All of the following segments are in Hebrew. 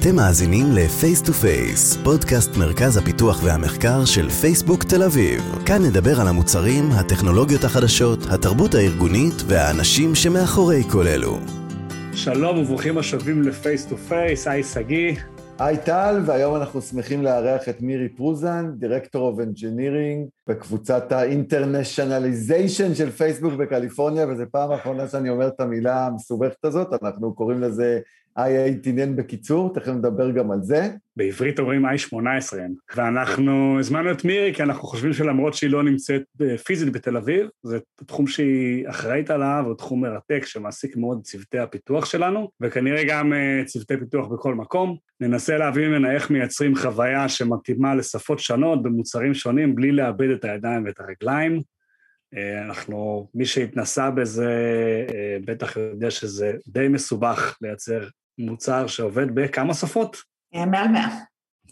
אתם מאזינים ל-Face to Face, פודקאסט מרכז הפיתוח והמחקר של פייסבוק תל אביב. כאן נדבר על המוצרים, הטכנולוגיות החדשות, התרבות הארגונית והאנשים שמאחורי כל אלו. שלום וברוכים השבים ל-Face to Face, היי שגיא. היי טל, והיום אנחנו שמחים לארח את מירי פרוזן, director of engineering בקבוצת ה internationalization של פייסבוק בקליפורניה, וזו פעם אחרונה שאני אומר את המילה המסובכת הזאת, אנחנו קוראים לזה i18 בקיצור, תכף נדבר גם על זה. בעברית אומרים i18, ואנחנו הזמנו את מירי כי אנחנו חושבים שלמרות שהיא לא נמצאת פיזית בתל אביב, זה תחום שהיא אחראית עליו, הוא תחום מרתק שמעסיק מאוד צוותי הפיתוח שלנו, וכנראה גם אה, צוותי פיתוח בכל מקום. ננסה להבין ממנה איך מייצרים חוויה שמתאימה לשפות שונות במוצרים שונים בלי לאבד את הידיים ואת הרגליים. אה, אנחנו, מי שהתנסה בזה אה, בטח יודע שזה די מסובך לייצר מוצר שעובד בכמה שפות? אה, מעל מאה.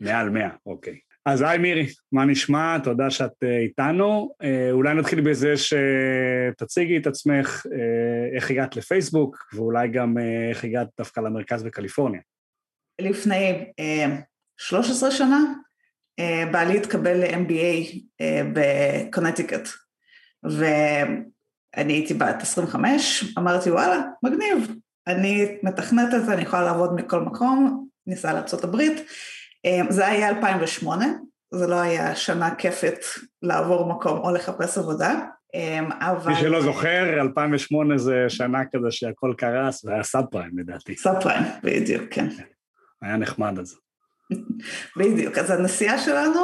מעל מאה, אוקיי. אז היי מירי, מה נשמע? תודה שאת אה, איתנו. אה, אולי נתחיל בזה שתציגי את עצמך, איך הגעת לפייסבוק, ואולי גם איך הגעת דווקא למרכז בקליפורניה. לפני 13 שנה, בעלי התקבל ל-MBA בקונטיקט, ואני הייתי בת 25, אמרתי וואלה, מגניב, אני מתכנתת, אני יכולה לעבוד מכל מקום, ניסע לארה"ב. אמ, זה היה 2008, זה לא היה שנה כיפית לעבור מקום או לחפש עבודה, אמ, אבל... מי שלא זוכר, 2008 זה שנה כזה שהכל קרס והיה סאב פריים לדעתי. סאב פריים, בדיוק, כן. היה נחמד אז. בדיוק, אז הנסיעה שלנו,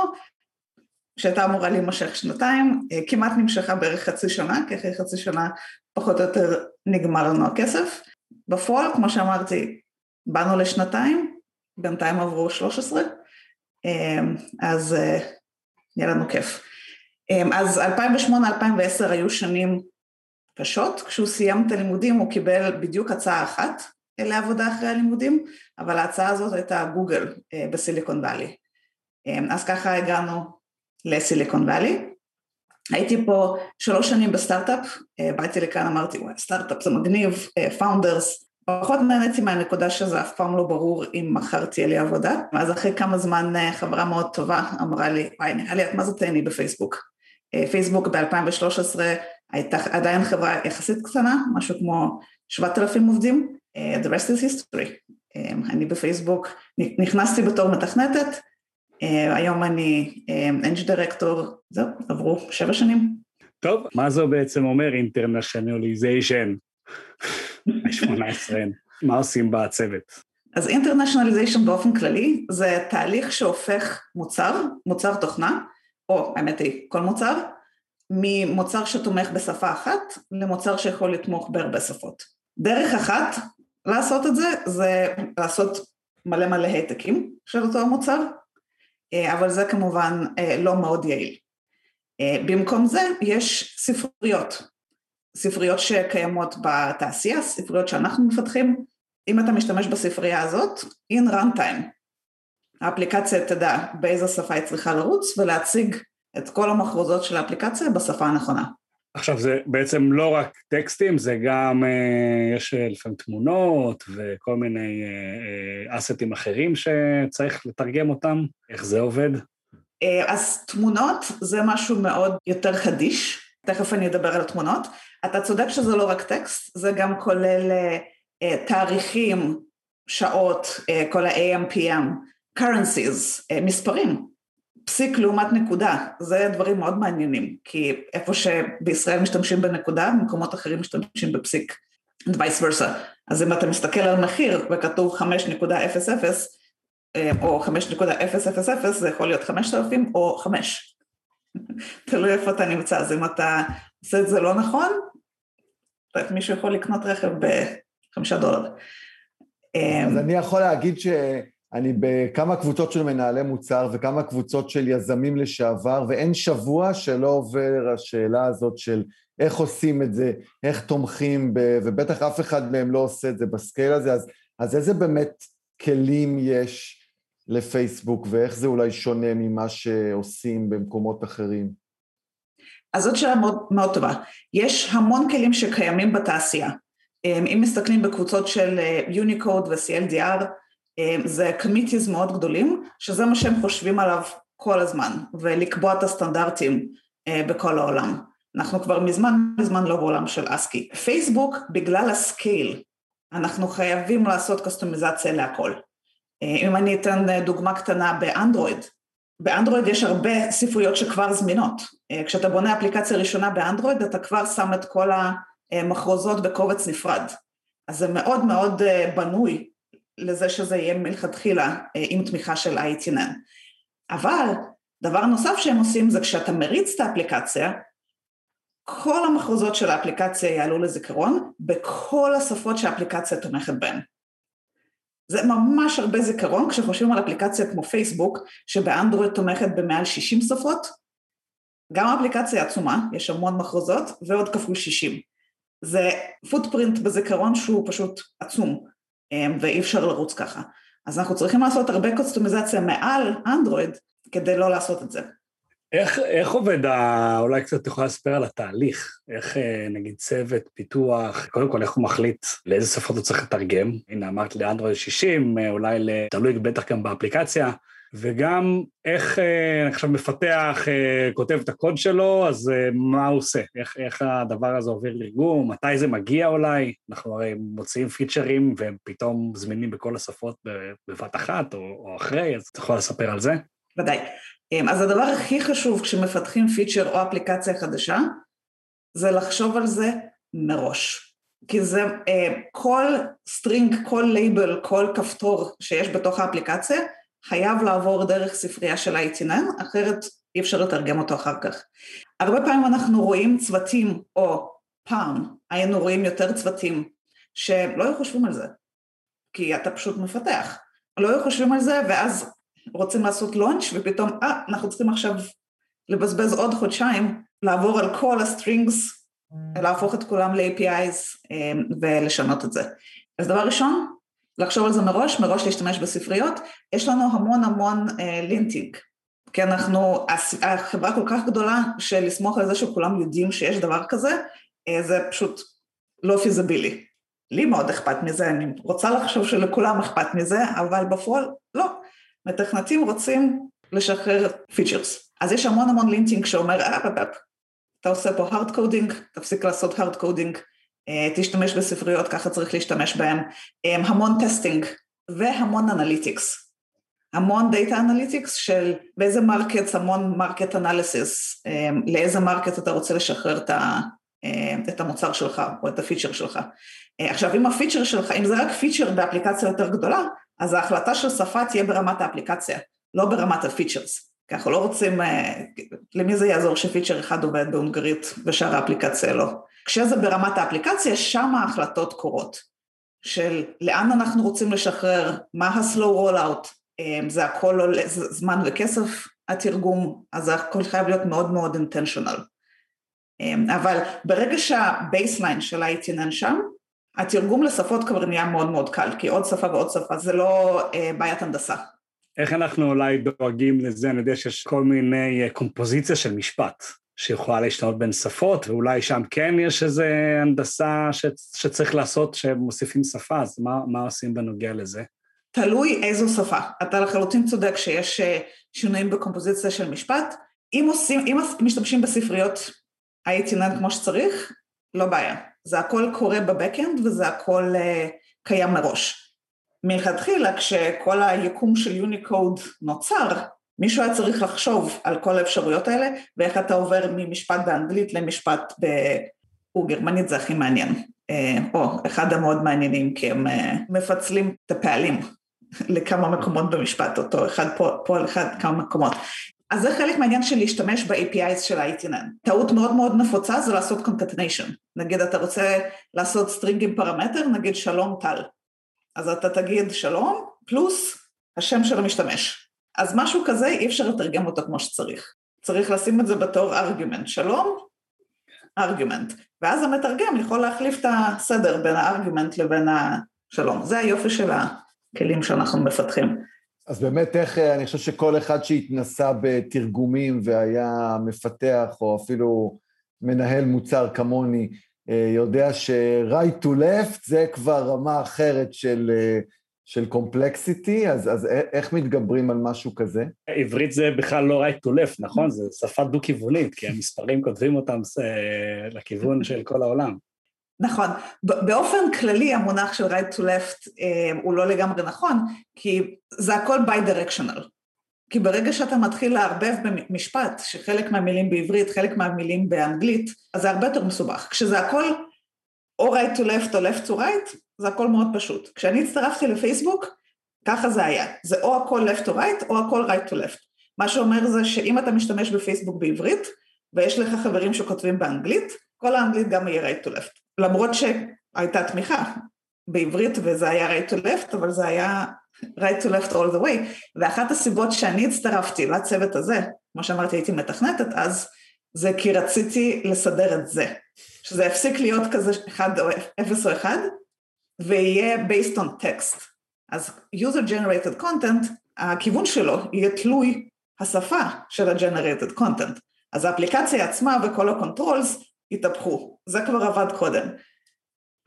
שהייתה אמורה להימשך שנתיים, אה, כמעט נמשכה בערך חצי שנה, כי אחרי חצי שנה פחות או יותר נגמר לנו הכסף. בפועל, כמו שאמרתי, באנו לשנתיים, בינתיים עברו 13, אמ, אז אה, יהיה לנו כיף. אמ, אז 2008-2010 היו שנים קשות, כשהוא סיים את הלימודים הוא קיבל בדיוק הצעה אחת לעבודה אחרי הלימודים, אבל ההצעה הזאת הייתה גוגל אה, בסיליקון וואלי. אמ, אז ככה הגענו לסיליקון וואלי. הייתי פה שלוש שנים בסטארט-אפ, אה, באתי לכאן, אמרתי, וואי, סטארט-אפ זה מגניב, founders, אה, פחות נהניתי מהנקודה שזה אף פעם לא ברור אם מחר תהיה לי עבודה, ואז אחרי כמה זמן אה, חברה מאוד טובה אמרה לי, וואי, נראה לי את מה זה תהני בפייסבוק. פייסבוק ב-2013 הייתה עדיין חברה יחסית קטנה, משהו כמו 7,000 עובדים, the rest is history. אני בפייסבוק נכנסתי בתור מתכנתת, היום אני eng אה, דירקטור, זהו, עברו שבע שנים. טוב, מה זה בעצם אומר internationalization? 18 מה עושים בצוות? אז internationalization באופן כללי זה תהליך שהופך מוצר, מוצר תוכנה, או האמת היא כל מוצר, ממוצר שתומך בשפה אחת למוצר שיכול לתמוך בהרבה שפות. דרך אחת לעשות את זה זה לעשות מלא מלא העתקים של אותו מוצר, אה, אבל זה כמובן אה, לא מאוד יעיל. אה, במקום זה יש ספריות, ספריות שקיימות בתעשייה, ספריות שאנחנו מפתחים, אם אתה משתמש בספרייה הזאת, in runtime, האפליקציה תדע באיזה שפה היא צריכה לרוץ ולהציג את כל המחרוזות של האפליקציה בשפה הנכונה. עכשיו זה בעצם לא רק טקסטים, זה גם, אה, יש אה, לפעמים תמונות וכל מיני אה, אסטים אחרים שצריך לתרגם אותם, איך זה עובד? אז תמונות זה משהו מאוד יותר חדיש, תכף אני אדבר על התמונות. אתה צודק שזה לא רק טקסט, זה גם כולל תאריכים, שעות, כל ה-AM, PM, currencies, מספרים. פסיק לעומת נקודה, זה דברים מאוד מעניינים, כי איפה שבישראל משתמשים בנקודה, במקומות אחרים משתמשים בפסיק, וייס ורסה. אז אם אתה מסתכל על מחיר וכתוב 5.00 אה, או 5.000 זה יכול להיות 5,000 או 5. תלוי איפה אתה נמצא, אז אם אתה עושה את זה לא נכון, מישהו יכול לקנות רכב בחמישה דולר. אז אני יכול להגיד ש... אני בכמה קבוצות של מנהלי מוצר וכמה קבוצות של יזמים לשעבר, ואין שבוע שלא עובר השאלה הזאת של איך עושים את זה, איך תומכים, ב, ובטח אף אחד מהם לא עושה את זה בסקייל הזה, אז, אז איזה באמת כלים יש לפייסבוק, ואיך זה אולי שונה ממה שעושים במקומות אחרים? אז זאת שאלה מאוד, מאוד טובה. יש המון כלים שקיימים בתעשייה. אם מסתכלים בקבוצות של יוניקוד ו-CLDR, זה committees מאוד גדולים, שזה מה שהם חושבים עליו כל הזמן, ולקבוע את הסטנדרטים בכל העולם. אנחנו כבר מזמן מזמן לא בעולם של ASCII. פייסבוק, בגלל ה scale, אנחנו חייבים לעשות קסטומיזציה להכל. אם אני אתן דוגמה קטנה באנדרואיד, באנדרואיד יש הרבה ספריות שכבר זמינות. כשאתה בונה אפליקציה ראשונה באנדרואיד, אתה כבר שם את כל המחרוזות בקובץ נפרד. אז זה מאוד מאוד בנוי לזה שזה יהיה מלכתחילה עם תמיכה של ITN. אבל דבר נוסף שהם עושים זה כשאתה מריץ את האפליקציה, כל המחרוזות של האפליקציה יעלו לזיכרון בכל השפות שהאפליקציה תומכת בהן. זה ממש הרבה זיכרון כשחושבים על אפליקציה כמו פייסבוק, שבאנדרואיד תומכת במעל 60 שפות, גם האפליקציה עצומה, יש המון מחרוזות, ועוד כפול 60. זה פוטפרינט בזיכרון שהוא פשוט עצום, ואי אפשר לרוץ ככה. אז אנחנו צריכים לעשות הרבה קוסטומיזציה מעל אנדרואיד כדי לא לעשות את זה. איך, איך עובד, ה... אולי קצת יכולה לספר על התהליך, איך אה, נגיד צוות, פיתוח, קודם כל איך הוא מחליט לאיזה שפות הוא צריך לתרגם, הנה אמרת לאנדרואיד 60, אה, אולי תלוי בטח גם באפליקציה, וגם איך אה, אני עכשיו מפתח, כותב את הקוד שלו, אז מה הוא עושה, איך, איך הדבר הזה עובר לארגום, מתי זה מגיע אולי, אנחנו הרי מוציאים פיצ'רים והם פתאום זמינים בכל השפות בבת אחת או, או אחרי, אז אתה יכול לספר על זה? ודאי. אמ, אז הדבר הכי חשוב כשמפתחים פיצ'ר או אפליקציה חדשה, זה לחשוב על זה מראש. כי זה אה, כל string, כל לייבל, כל כפתור שיש בתוך האפליקציה, חייב לעבור דרך ספרייה של ה-I18N, אחרת אי אפשר לתרגם אותו אחר כך. הרבה פעמים אנחנו רואים צוותים, או פעם היינו רואים יותר צוותים, שלא היו חושבים על זה, כי אתה פשוט מפתח. לא היו חושבים על זה, ואז רוצים לעשות launch ופתאום, אה, אנחנו צריכים עכשיו לבזבז עוד חודשיים, לעבור על כל ה strings, להפוך את כולם ל-APIs אמ, ולשנות את זה. אז דבר ראשון, לחשוב על זה מראש, מראש להשתמש בספריות, יש לנו המון המון linting, כי אנחנו, החברה כל כך גדולה שלסמוך על זה שכולם יודעים שיש דבר כזה, אה, זה פשוט לא פיזבילי. לי מאוד אכפת מזה, אני רוצה לחשוב שלכולם אכפת מזה, אבל בפועל לא. מתכנתים רוצים לשחרר features. אז יש המון המון linting שאומר, אפ אפ אפ, אתה עושה פה hard coding, תפסיק לעשות coding, אה, תשתמש בספריות, ככה צריך להשתמש בהם, אה, המון testing והמון analytics. המון data analytics של באיזה market, המון market analysis, אה, לאיזה market אתה רוצה לשחרר את, המוצר שלך או את הפיצ'ר שלך. עכשיו אם הפיצ'ר שלך, אם זה רק פיצ'ר באפליקציה יותר גדולה, אז ההחלטה של שפה תהיה ברמת האפליקציה, לא ברמת ה features. כי אנחנו לא רוצים, אה, למי זה יעזור שפיצ'ר אחד עובד בהונגרית ושאר האפליקציה לא. כשזה ברמת האפליקציה, שם ההחלטות קורות. של לאן אנחנו רוצים לשחרר, מה ה-slow rollout, אה, זה הכל עולה זמן וכסף התרגום, אז הכל חייב להיות מאוד מאוד intentional. אה, אבל ברגע שה baseline של ה-I18N שם, התרגום לשפות כבר נהיה מאוד מאוד קל, כי עוד שפה ועוד שפה זה לא אה, בעיית הנדסה. איך אנחנו אולי דואגים לזה? אני יודע שיש כל מיני קומפוזיציה של משפט שיכולה להשתנות בין שפות, ואולי שם כן יש איזו הנדסה ש, שצריך לעשות שמוסיפים שפה, אז מה, מה עושים בנוגע לזה? תלוי איזו שפה. אתה לחלוטין צודק שיש אה, שינויים בקומפוזיציה של משפט. אם, עושים, אם משתמשים בספריות ה-ITNN כמו שצריך, לא בעיה. זה הכל קורה בבקאנד וזה הכל uh, קיים מראש. מלכתחילה כשכל היקום של יוניקוד נוצר, מישהו היה צריך לחשוב על כל האפשרויות האלה ואיך אתה עובר ממשפט באנגלית למשפט ב... הוא גרמנית זה הכי מעניין, uh, או אחד המאוד מעניינים כי הם uh, מפצלים את הפעלים לכמה מקומות במשפט, אותו אחד פה, פה על אחד כמה מקומות. אז זה חלק מהעניין של להשתמש ב-APIs של ה-ITNN. טעות מאוד מאוד נפוצה זה לעשות concatenation. נגיד אתה רוצה לעשות string עם פרמטר, נגיד שלום טל. אז אתה תגיד שלום פלוס השם של המשתמש. אז משהו כזה אי אפשר לתרגם אותו כמו שצריך. צריך לשים את זה בתור argument. שלום, argument. ואז המתרגם יכול להחליף את הסדר בין ה-argument לבין השלום. זה היופי של הכלים שאנחנו מפתחים. אז באמת איך, אני חושב שכל אחד שהתנסה בתרגומים והיה מפתח או אפילו מנהל מוצר כמוני, אה, יודע ש-right to left זה כבר רמה אחרת של, אה, של קומפלקסיטי, אז, אז איך מתגברים על משהו כזה? עברית זה בכלל לא right to left, נכון? זו שפה דו-כיוונית, כי המספרים כותבים אותם לכיוון של כל העולם. נכון. באופן כללי המונח של right to left אה, הוא לא לגמרי נכון, כי זה הכל bi-directional. כי ברגע שאתה מתחיל לערבב במשפט, שחלק מהמילים בעברית, חלק מהמילים באנגלית, אז זה הרבה יותר מסובך. כשזה הכל או right to left או left to right, זה הכל מאוד פשוט. כשאני הצטרפתי לפייסבוק, ככה זה היה. זה או הכל left to right או הכל right to left. מה שאומר זה שאם אתה משתמש בפייסבוק בעברית, ויש לך חברים שכותבים באנגלית, כל האנגלית גם יהיה right to left. למרות שהייתה תמיכה בעברית וזה היה right to left, אבל זה היה right to left all the way. ואחת הסיבות שאני הצטרפתי לצוות הזה, כמו שאמרתי הייתי מתכנתת אז, זה כי רציתי לסדר את זה. שזה יפסיק להיות כזה אחד או אפס או אחד, ויהיה based on text. אז user generated content, הכיוון שלו יהיה תלוי השפה של ה-generated content. אז האפליקציה עצמה וכל ה-controls יתהפכו, זה כבר עבד קודם.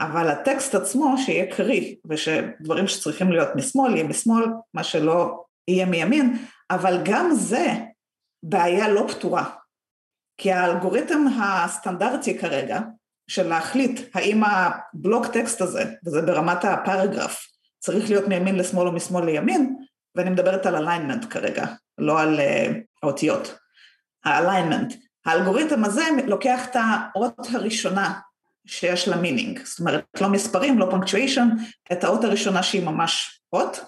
אבל הטקסט עצמו שיהיה קריא, ושדברים שצריכים להיות משמאל יהיה משמאל, מה שלא יהיה מימין, אבל גם זה בעיה לא פתורה. כי האלגוריתם הסטנדרטי כרגע, של להחליט האם הבלוק טקסט הזה, וזה ברמת הפרגרף, צריך להיות מימין לשמאל או משמאל לימין, ואני מדברת על alignment כרגע, לא על uh, האותיות. ה-alignment. האלגוריתם הזה לוקח את האות הראשונה שיש לה meaning, זאת אומרת לא מספרים, לא punctuation, את האות הראשונה שהיא ממש אות,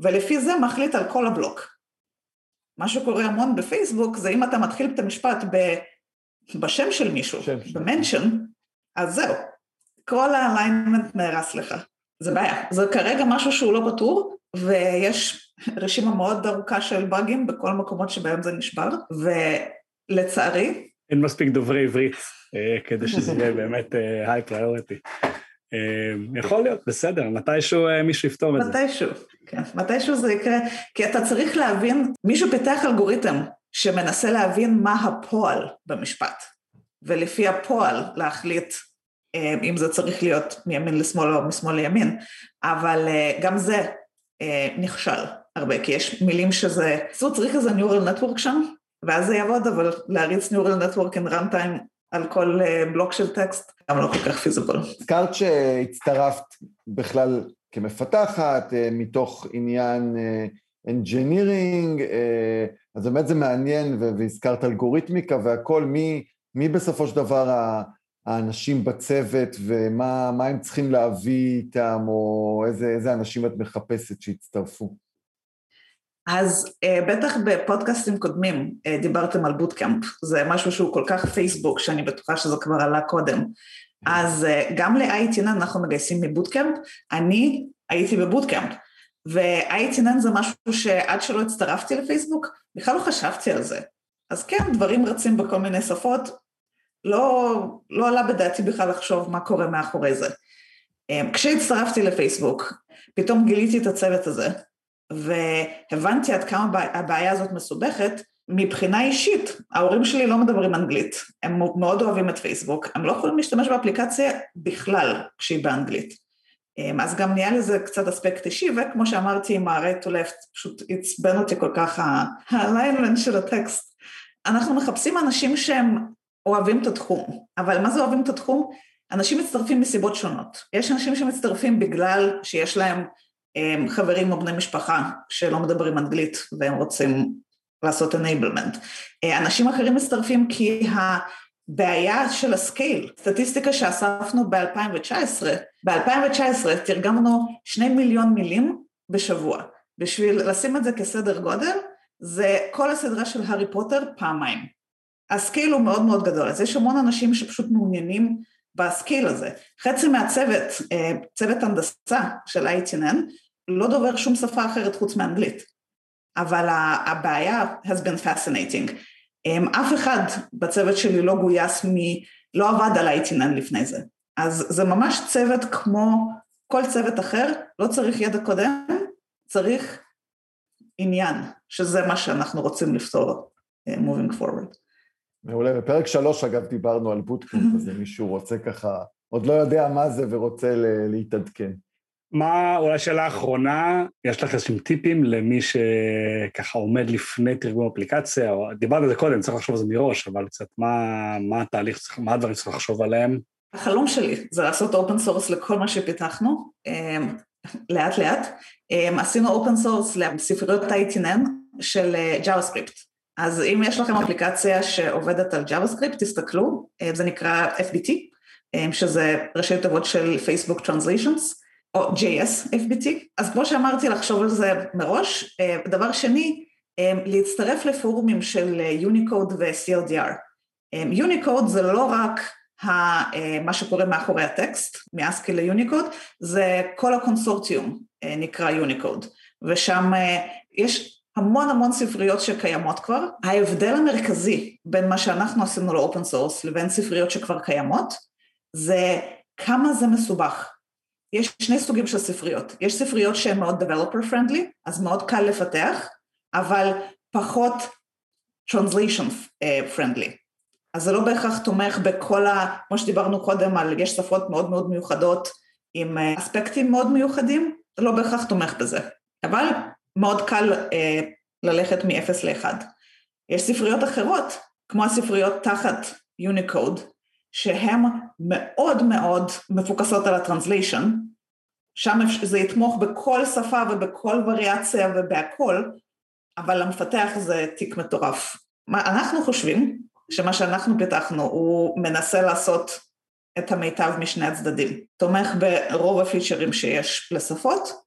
ולפי זה מחליט על כל הבלוק. מה שקורה המון בפייסבוק זה אם אתה מתחיל את המשפט ב, בשם של מישהו, ב mention, אז זהו, כל ה alignment נהרס לך, זה בעיה. זה כרגע משהו שהוא לא פתור, ויש רשימה מאוד ארוכה של באגים בכל המקומות שבהם זה נשבר, ולצערי... אין מספיק דוברי עברית אה, כדי שזה יהיה באמת היי פריוריטי. אה, יכול להיות, בסדר, מתישהו אה, מישהו יפתור את זה. מתישהו, כן, מתישהו זה יקרה, כי אתה צריך להבין, מישהו פיתח אלגוריתם שמנסה להבין מה הפועל במשפט. ולפי הפועל להחליט אה, אם זה צריך להיות מימין לשמאל או משמאל לימין, אבל אה, גם זה אה, נכשל הרבה, כי יש מילים שזה, זאת צריך איזה Neural Network שם, ואז זה יעבוד, אבל להריץ Neural Network in runtime על כל בלוק של טקסט, גם לא כל כך פיזיבל. הזכרת שהצטרפת בכלל כמפתחת, מתוך עניין engineering, אז באמת זה מעניין, והזכרת אלגוריתמיקה והכל, מי... מי בסופו של דבר האנשים בצוות ומה הם צריכים להביא איתם, או איזה, איזה אנשים את מחפשת שיצטרפו? אז uh, בטח בפודקאסטים קודמים uh, דיברתם על בוטקאמפ, זה משהו שהוא כל כך פייסבוק, שאני בטוחה שזה כבר עלה קודם. אז uh, גם ל-ITN אנחנו מגייסים מבוטקאמפ, אני הייתי בבוטקאמפ, ו-ITN זה משהו שעד שלא הצטרפתי לפייסבוק, בכלל לא חשבתי על זה. אז כן, דברים רצים בכל מיני שפות, לא, לא עלה בדעתי בכלל לחשוב מה קורה מאחורי זה. אמ, כשהצטרפתי לפייסבוק, פתאום גיליתי את הצוות הזה, והבנתי עד כמה הבעיה הזאת מסובכת. מבחינה אישית, ההורים שלי לא מדברים אנגלית, הם מאוד אוהבים את פייסבוק, הם לא יכולים להשתמש באפליקציה בכלל כשהיא באנגלית. אמ, אז גם נהיה לזה קצת אספקט אישי, וכמו שאמרתי עם ה-right to left, פשוט עצבן אותי כל כך ה-alignment של הטקסט. אנחנו מחפשים אנשים שהם אוהבים את התחום, אבל מה זה אוהבים את התחום? אנשים מצטרפים מסיבות שונות. יש אנשים שמצטרפים בגלל שיש להם הם, חברים או בני משפחה שלא מדברים אנגלית והם רוצים לעשות enablement. אנשים אחרים מצטרפים כי הבעיה של הסקייל, סטטיסטיקה שאספנו ב-2019, ב-2019 תרגמנו שני מיליון מילים בשבוע. בשביל לשים את זה כסדר גודל, זה כל הסדרה של הארי פוטר פעמיים. הסקיל הוא מאוד מאוד גדול, אז יש המון אנשים שפשוט מעוניינים בסקיל הזה. חצי מהצוות, אה, צוות הנדסה של ה-ITNN, לא דובר שום שפה אחרת חוץ מאנגלית, אבל הבעיה has been fascinating. אמ, אף אחד בצוות שלי לא גויס מ... לא עבד על ה-ITNN לפני זה. אז זה ממש צוות כמו כל צוות אחר, לא צריך ידע קודם, צריך עניין, שזה מה שאנחנו רוצים לפתור uh, moving forward. מעולה. בפרק שלוש, אגב, דיברנו על bootcamp, אז אם מישהו רוצה ככה, עוד לא יודע מה זה ורוצה להתעדכן. מה, אולי שאלה אחרונה, יש לך איזשהם טיפים למי שככה עומד לפני תרגום אפליקציה, או דיברת על זה קודם, צריך לחשוב על זה מראש, אבל קצת מה, מה התהליך, מה הדברים שצריך לחשוב עליהם? החלום שלי זה לעשות open source לכל מה שפיתחנו, אמ, לאט לאט. אמ, עשינו open source לספריות ה-I18N של JavaScript. אה, אז אם יש לכם אפליקציה שעובדת על JavaScript, תסתכלו, אה, זה נקרא FBT, אמ, שזה ראשי תיבות של Facebook Translations. או JS FBT, אז כמו שאמרתי לחשוב על זה מראש, אה, דבר שני, אה, להצטרף לפורומים של יוניקוד ו-CLDR. יוניקוד זה לא רק אה, מה שקורה מאחורי הטקסט, מ ASCII ליוניקוד, זה כל הקונסורטיום נקרא יוניקוד, ושם יש המון המון ספריות שקיימות כבר. ההבדל המרכזי בין מה שאנחנו עשינו ל open source לבין ספריות שכבר קיימות, זה כמה זה מסובך. יש שני סוגים של ספריות, יש ספריות שהן מאוד developer friendly, אז מאוד קל לפתח, אבל פחות translation אה, friendly. אז זה לא בהכרח תומך בכל ה... כמו שדיברנו קודם על יש שפות מאוד מאוד מיוחדות עם אה, אספקטים מאוד מיוחדים, זה לא בהכרח תומך בזה. אבל מאוד קל אה, ללכת מ-0 ל-1. יש ספריות אחרות, כמו הספריות תחת יוניקוד, שהן מאוד מאוד מפוקסות על הטרנסליישן, שם זה יתמוך בכל שפה ובכל וריאציה ובהכל, אבל למפתח זה תיק מטורף. מה אנחנו חושבים שמה שאנחנו פיתחנו הוא מנסה לעשות את המיטב משני הצדדים. תומך ברוב הפיצ'רים שיש לשפות,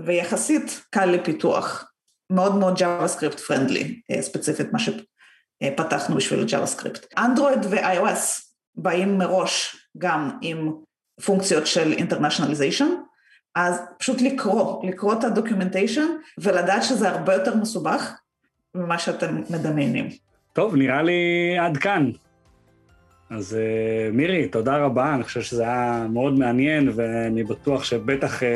ויחסית קל לפיתוח. מאוד מאוד JavaScript friendly, אה, ספציפית מה שפתחנו בשביל JavaScript. אנדרואיד ו-iOS באים מראש גם עם פונקציות של internationalization, אז פשוט לקרוא, לקרוא את הדוקימנטיישן ולדעת שזה הרבה יותר מסובך ממה שאתם מדמיינים. טוב, נראה לי עד כאן. אז uh, מירי, תודה רבה, אני חושב שזה היה מאוד מעניין, ואני בטוח שבטח uh,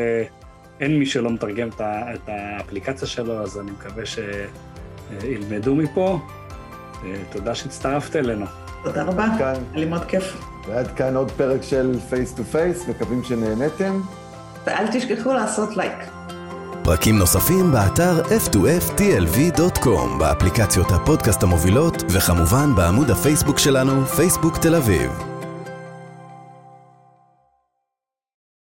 אין מי שלא מתרגם את האפליקציה שלו, אז אני מקווה שילמדו מפה. Uh, תודה שהצטרפת אלינו. תודה רבה, היה לי מאוד כיף. ועד כאן עוד פרק של Face to Face, מקווים שנהנתם. ואל תשכחו לעשות לייק. פרקים נוספים באתר f2ftlv.com, באפליקציות הפודקאסט המובילות, וכמובן בעמוד הפייסבוק שלנו, פייסבוק תל אביב.